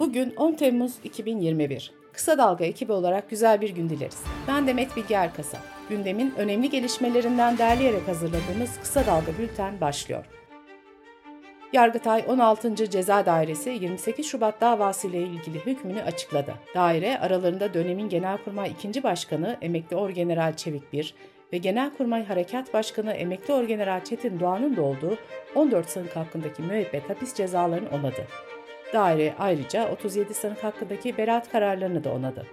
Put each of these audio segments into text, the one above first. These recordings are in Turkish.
Bugün 10 Temmuz 2021. Kısa Dalga ekibi olarak güzel bir gün dileriz. Ben Demet Bilge Erkasa. Gündemin önemli gelişmelerinden derleyerek hazırladığımız Kısa Dalga Bülten başlıyor. Yargıtay 16. Ceza Dairesi 28 Şubat davası ile ilgili hükmünü açıkladı. Daire aralarında dönemin Genelkurmay 2. Başkanı Emekli Orgeneral Çevik Bir ve Genelkurmay Harekat Başkanı Emekli Orgeneral Çetin Doğan'ın da olduğu 14 sanık hakkındaki müebbet hapis cezalarını onadı. Daire ayrıca 37 sanık hakkındaki beraat kararlarını da onadı.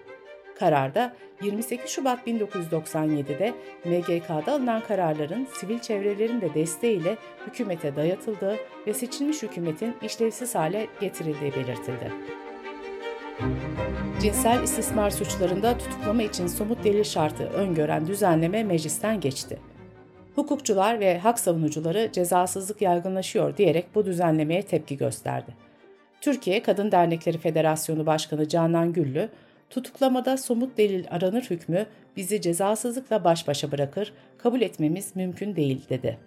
Kararda 28 Şubat 1997'de MGK'da alınan kararların sivil çevrelerin de desteğiyle hükümete dayatıldığı ve seçilmiş hükümetin işlevsiz hale getirildiği belirtildi. Cinsel istismar suçlarında tutuklama için somut delil şartı öngören düzenleme meclisten geçti. Hukukçular ve hak savunucuları cezasızlık yaygınlaşıyor diyerek bu düzenlemeye tepki gösterdi. Türkiye Kadın Dernekleri Federasyonu Başkanı Canan Güllü, tutuklamada somut delil aranır hükmü bizi cezasızlıkla baş başa bırakır, kabul etmemiz mümkün değil dedi.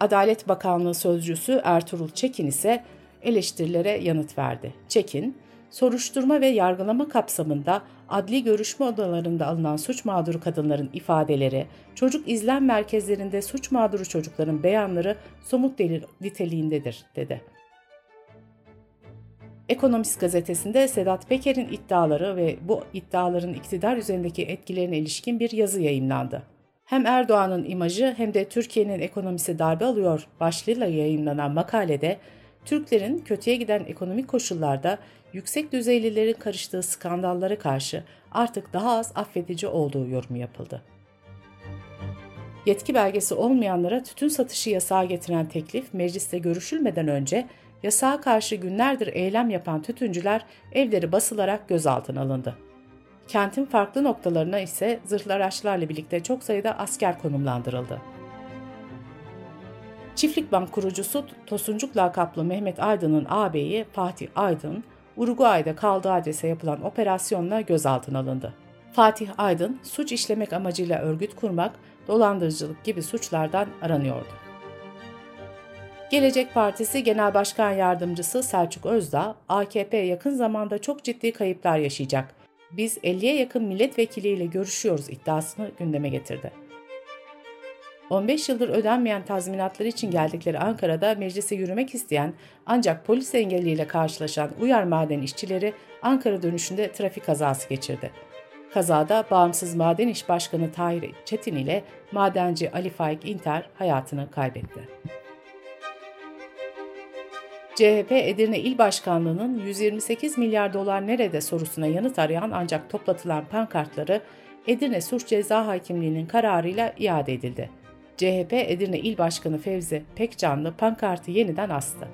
Adalet Bakanlığı Sözcüsü Ertuğrul Çekin ise eleştirilere yanıt verdi. Çekin, soruşturma ve yargılama kapsamında adli görüşme odalarında alınan suç mağduru kadınların ifadeleri, çocuk izlem merkezlerinde suç mağduru çocukların beyanları somut delil niteliğindedir, dedi. Ekonomist gazetesinde Sedat Peker'in iddiaları ve bu iddiaların iktidar üzerindeki etkilerine ilişkin bir yazı yayınlandı. Hem Erdoğan'ın imajı hem de Türkiye'nin ekonomisi darbe alıyor başlığıyla yayınlanan makalede Türklerin kötüye giden ekonomik koşullarda yüksek düzeylilerin karıştığı skandallara karşı artık daha az affedici olduğu yorumu yapıldı. Yetki belgesi olmayanlara tütün satışı yasağı getiren teklif mecliste görüşülmeden önce yasağa karşı günlerdir eylem yapan tütüncüler evleri basılarak gözaltına alındı. Kentin farklı noktalarına ise zırhlı araçlarla birlikte çok sayıda asker konumlandırıldı. Çiftlik Bank kurucusu Tosuncuk lakaplı Mehmet Aydın'ın ağabeyi Fatih Aydın, Uruguay'da kaldığı adrese yapılan operasyonla gözaltına alındı. Fatih Aydın, suç işlemek amacıyla örgüt kurmak, dolandırıcılık gibi suçlardan aranıyordu. Gelecek Partisi Genel Başkan Yardımcısı Selçuk Özdağ, AKP yakın zamanda çok ciddi kayıplar yaşayacak. Biz 50'ye yakın milletvekiliyle görüşüyoruz iddiasını gündeme getirdi. 15 yıldır ödenmeyen tazminatlar için geldikleri Ankara'da meclise yürümek isteyen ancak polis engelliyle karşılaşan Uyar Maden işçileri Ankara dönüşünde trafik kazası geçirdi. Kazada Bağımsız Maden İş Başkanı Tahir Çetin ile madenci Ali Faik İnter hayatını kaybetti. CHP Edirne İl Başkanlığı'nın 128 milyar dolar nerede sorusuna yanıt arayan ancak toplatılan pankartları Edirne Suç Ceza Hakimliği'nin kararıyla iade edildi. CHP Edirne İl Başkanı Fevzi Pekcanlı pankartı yeniden astı.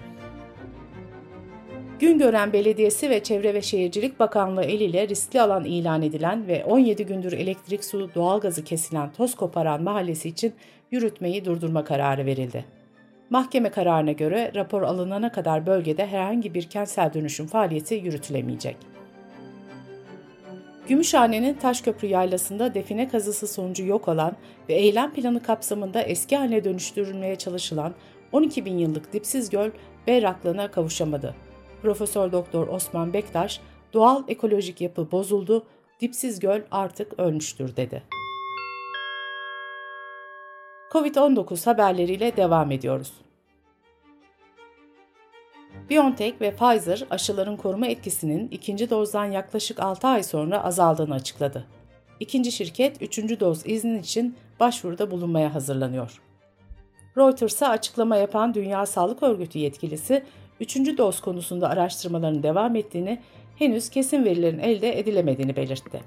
Güngören Belediyesi ve Çevre ve Şehircilik Bakanlığı eliyle riskli alan ilan edilen ve 17 gündür elektrik, su, doğalgazı kesilen toz koparan mahallesi için yürütmeyi durdurma kararı verildi. Mahkeme kararına göre rapor alınana kadar bölgede herhangi bir kentsel dönüşüm faaliyeti yürütülemeyecek. Gümüşhane'nin Taşköprü Yaylası'nda define kazısı sonucu yok olan ve eylem planı kapsamında eski haline dönüştürülmeye çalışılan 12 bin yıllık dipsiz göl berraklığına kavuşamadı. Profesör Doktor Osman Bektaş, doğal ekolojik yapı bozuldu, dipsiz göl artık ölmüştür dedi. Covid-19 haberleriyle devam ediyoruz. BioNTech ve Pfizer aşıların koruma etkisinin ikinci dozdan yaklaşık 6 ay sonra azaldığını açıkladı. İkinci şirket üçüncü doz izni için başvuruda bulunmaya hazırlanıyor. Reuters'a açıklama yapan Dünya Sağlık Örgütü yetkilisi, üçüncü doz konusunda araştırmaların devam ettiğini, henüz kesin verilerin elde edilemediğini belirtti.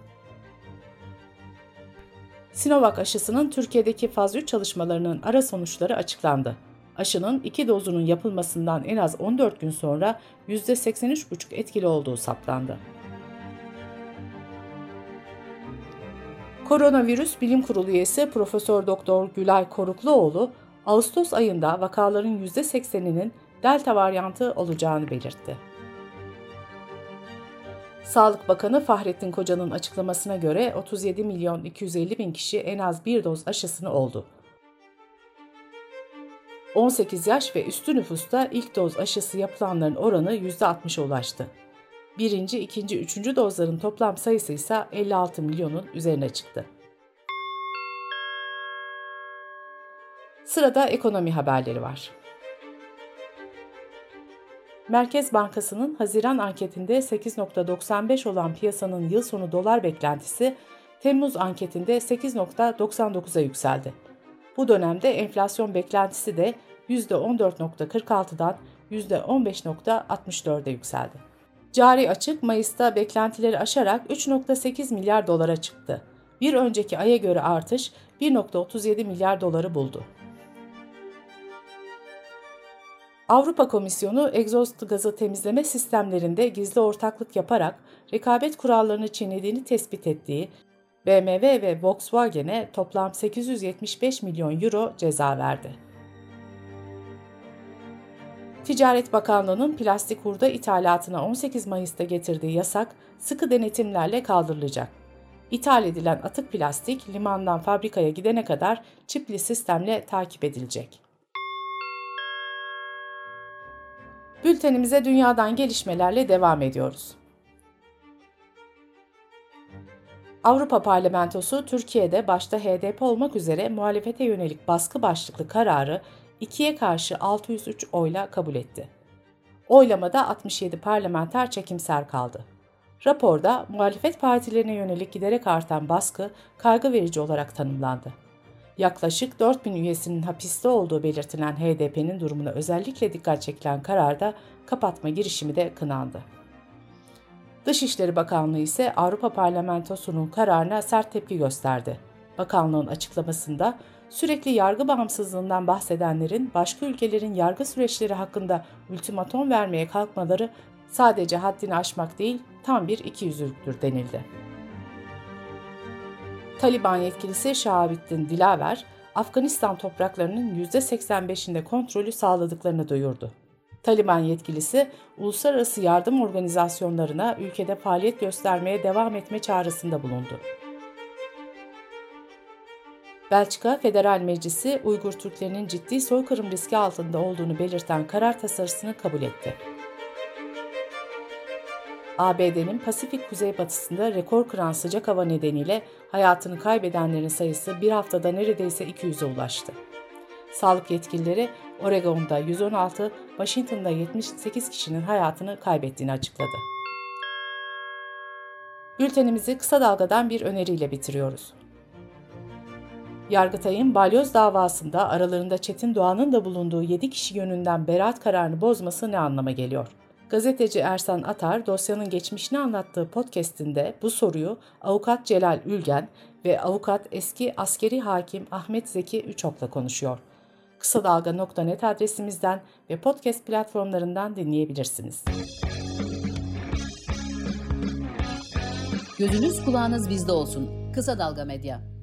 Sinovac aşısının Türkiye'deki faz 3 çalışmalarının ara sonuçları açıklandı. Aşının iki dozunun yapılmasından en az 14 gün sonra %83,5 etkili olduğu saptandı. Koronavirüs Bilim Kurulu üyesi Profesör Doktor Gülay Korukluoğlu, Ağustos ayında vakaların %80'inin delta varyantı olacağını belirtti. Sağlık Bakanı Fahrettin Koca'nın açıklamasına göre 37 milyon 250 bin kişi en az bir doz aşısını oldu. 18 yaş ve üstü nüfusta ilk doz aşısı yapılanların oranı %60'a ulaştı. Birinci, ikinci, üçüncü dozların toplam sayısı ise 56 milyonun üzerine çıktı. Sırada ekonomi haberleri var. Merkez Bankası'nın Haziran anketinde 8.95 olan piyasanın yıl sonu dolar beklentisi Temmuz anketinde 8.99'a yükseldi. Bu dönemde enflasyon beklentisi de %14.46'dan %15.64'e yükseldi. Cari açık Mayıs'ta beklentileri aşarak 3.8 milyar dolara çıktı. Bir önceki aya göre artış 1.37 milyar doları buldu. Avrupa Komisyonu egzoz gazı temizleme sistemlerinde gizli ortaklık yaparak rekabet kurallarını çiğnediğini tespit ettiği BMW ve Volkswagen'e toplam 875 milyon euro ceza verdi. Ticaret Bakanlığı'nın plastik hurda ithalatına 18 Mayıs'ta getirdiği yasak sıkı denetimlerle kaldırılacak. İthal edilen atık plastik limandan fabrikaya gidene kadar çipli sistemle takip edilecek. Bültenimize dünyadan gelişmelerle devam ediyoruz. Avrupa Parlamentosu Türkiye'de başta HDP olmak üzere muhalefete yönelik baskı başlıklı kararı ikiye karşı 603 oyla kabul etti. Oylamada 67 parlamenter çekimser kaldı. Raporda muhalefet partilerine yönelik giderek artan baskı kaygı verici olarak tanımlandı. Yaklaşık 4000 üyesinin hapiste olduğu belirtilen HDP'nin durumuna özellikle dikkat çekilen kararda kapatma girişimi de kınandı. Dışişleri Bakanlığı ise Avrupa Parlamentosu'nun kararına sert tepki gösterdi. Bakanlığın açıklamasında sürekli yargı bağımsızlığından bahsedenlerin başka ülkelerin yargı süreçleri hakkında ultimatom vermeye kalkmaları sadece haddini aşmak değil tam bir ikiyüzlülüktür denildi. Taliban yetkilisi Şahabettin Dilaver, Afganistan topraklarının %85'inde kontrolü sağladıklarını duyurdu. Taliban yetkilisi, uluslararası yardım organizasyonlarına ülkede faaliyet göstermeye devam etme çağrısında bulundu. Belçika Federal Meclisi, Uygur Türklerinin ciddi soykırım riski altında olduğunu belirten karar tasarısını kabul etti. ABD'nin Pasifik kuzeybatısında rekor kıran sıcak hava nedeniyle hayatını kaybedenlerin sayısı bir haftada neredeyse 200'e ulaştı. Sağlık yetkilileri Oregon'da 116, Washington'da 78 kişinin hayatını kaybettiğini açıkladı. Bültenimizi kısa dalgadan bir öneriyle bitiriyoruz. Yargıtay'ın balyoz davasında aralarında Çetin Doğan'ın da bulunduğu 7 kişi yönünden beraat kararını bozması ne anlama geliyor? Gazeteci Ersan Atar dosyanın geçmişini anlattığı podcast'inde bu soruyu avukat Celal Ülgen ve avukat eski askeri hakim Ahmet Zeki Üçok'la konuşuyor. Kısa Dalga.net adresimizden ve podcast platformlarından dinleyebilirsiniz. Gözünüz kulağınız bizde olsun. Kısa Dalga Medya.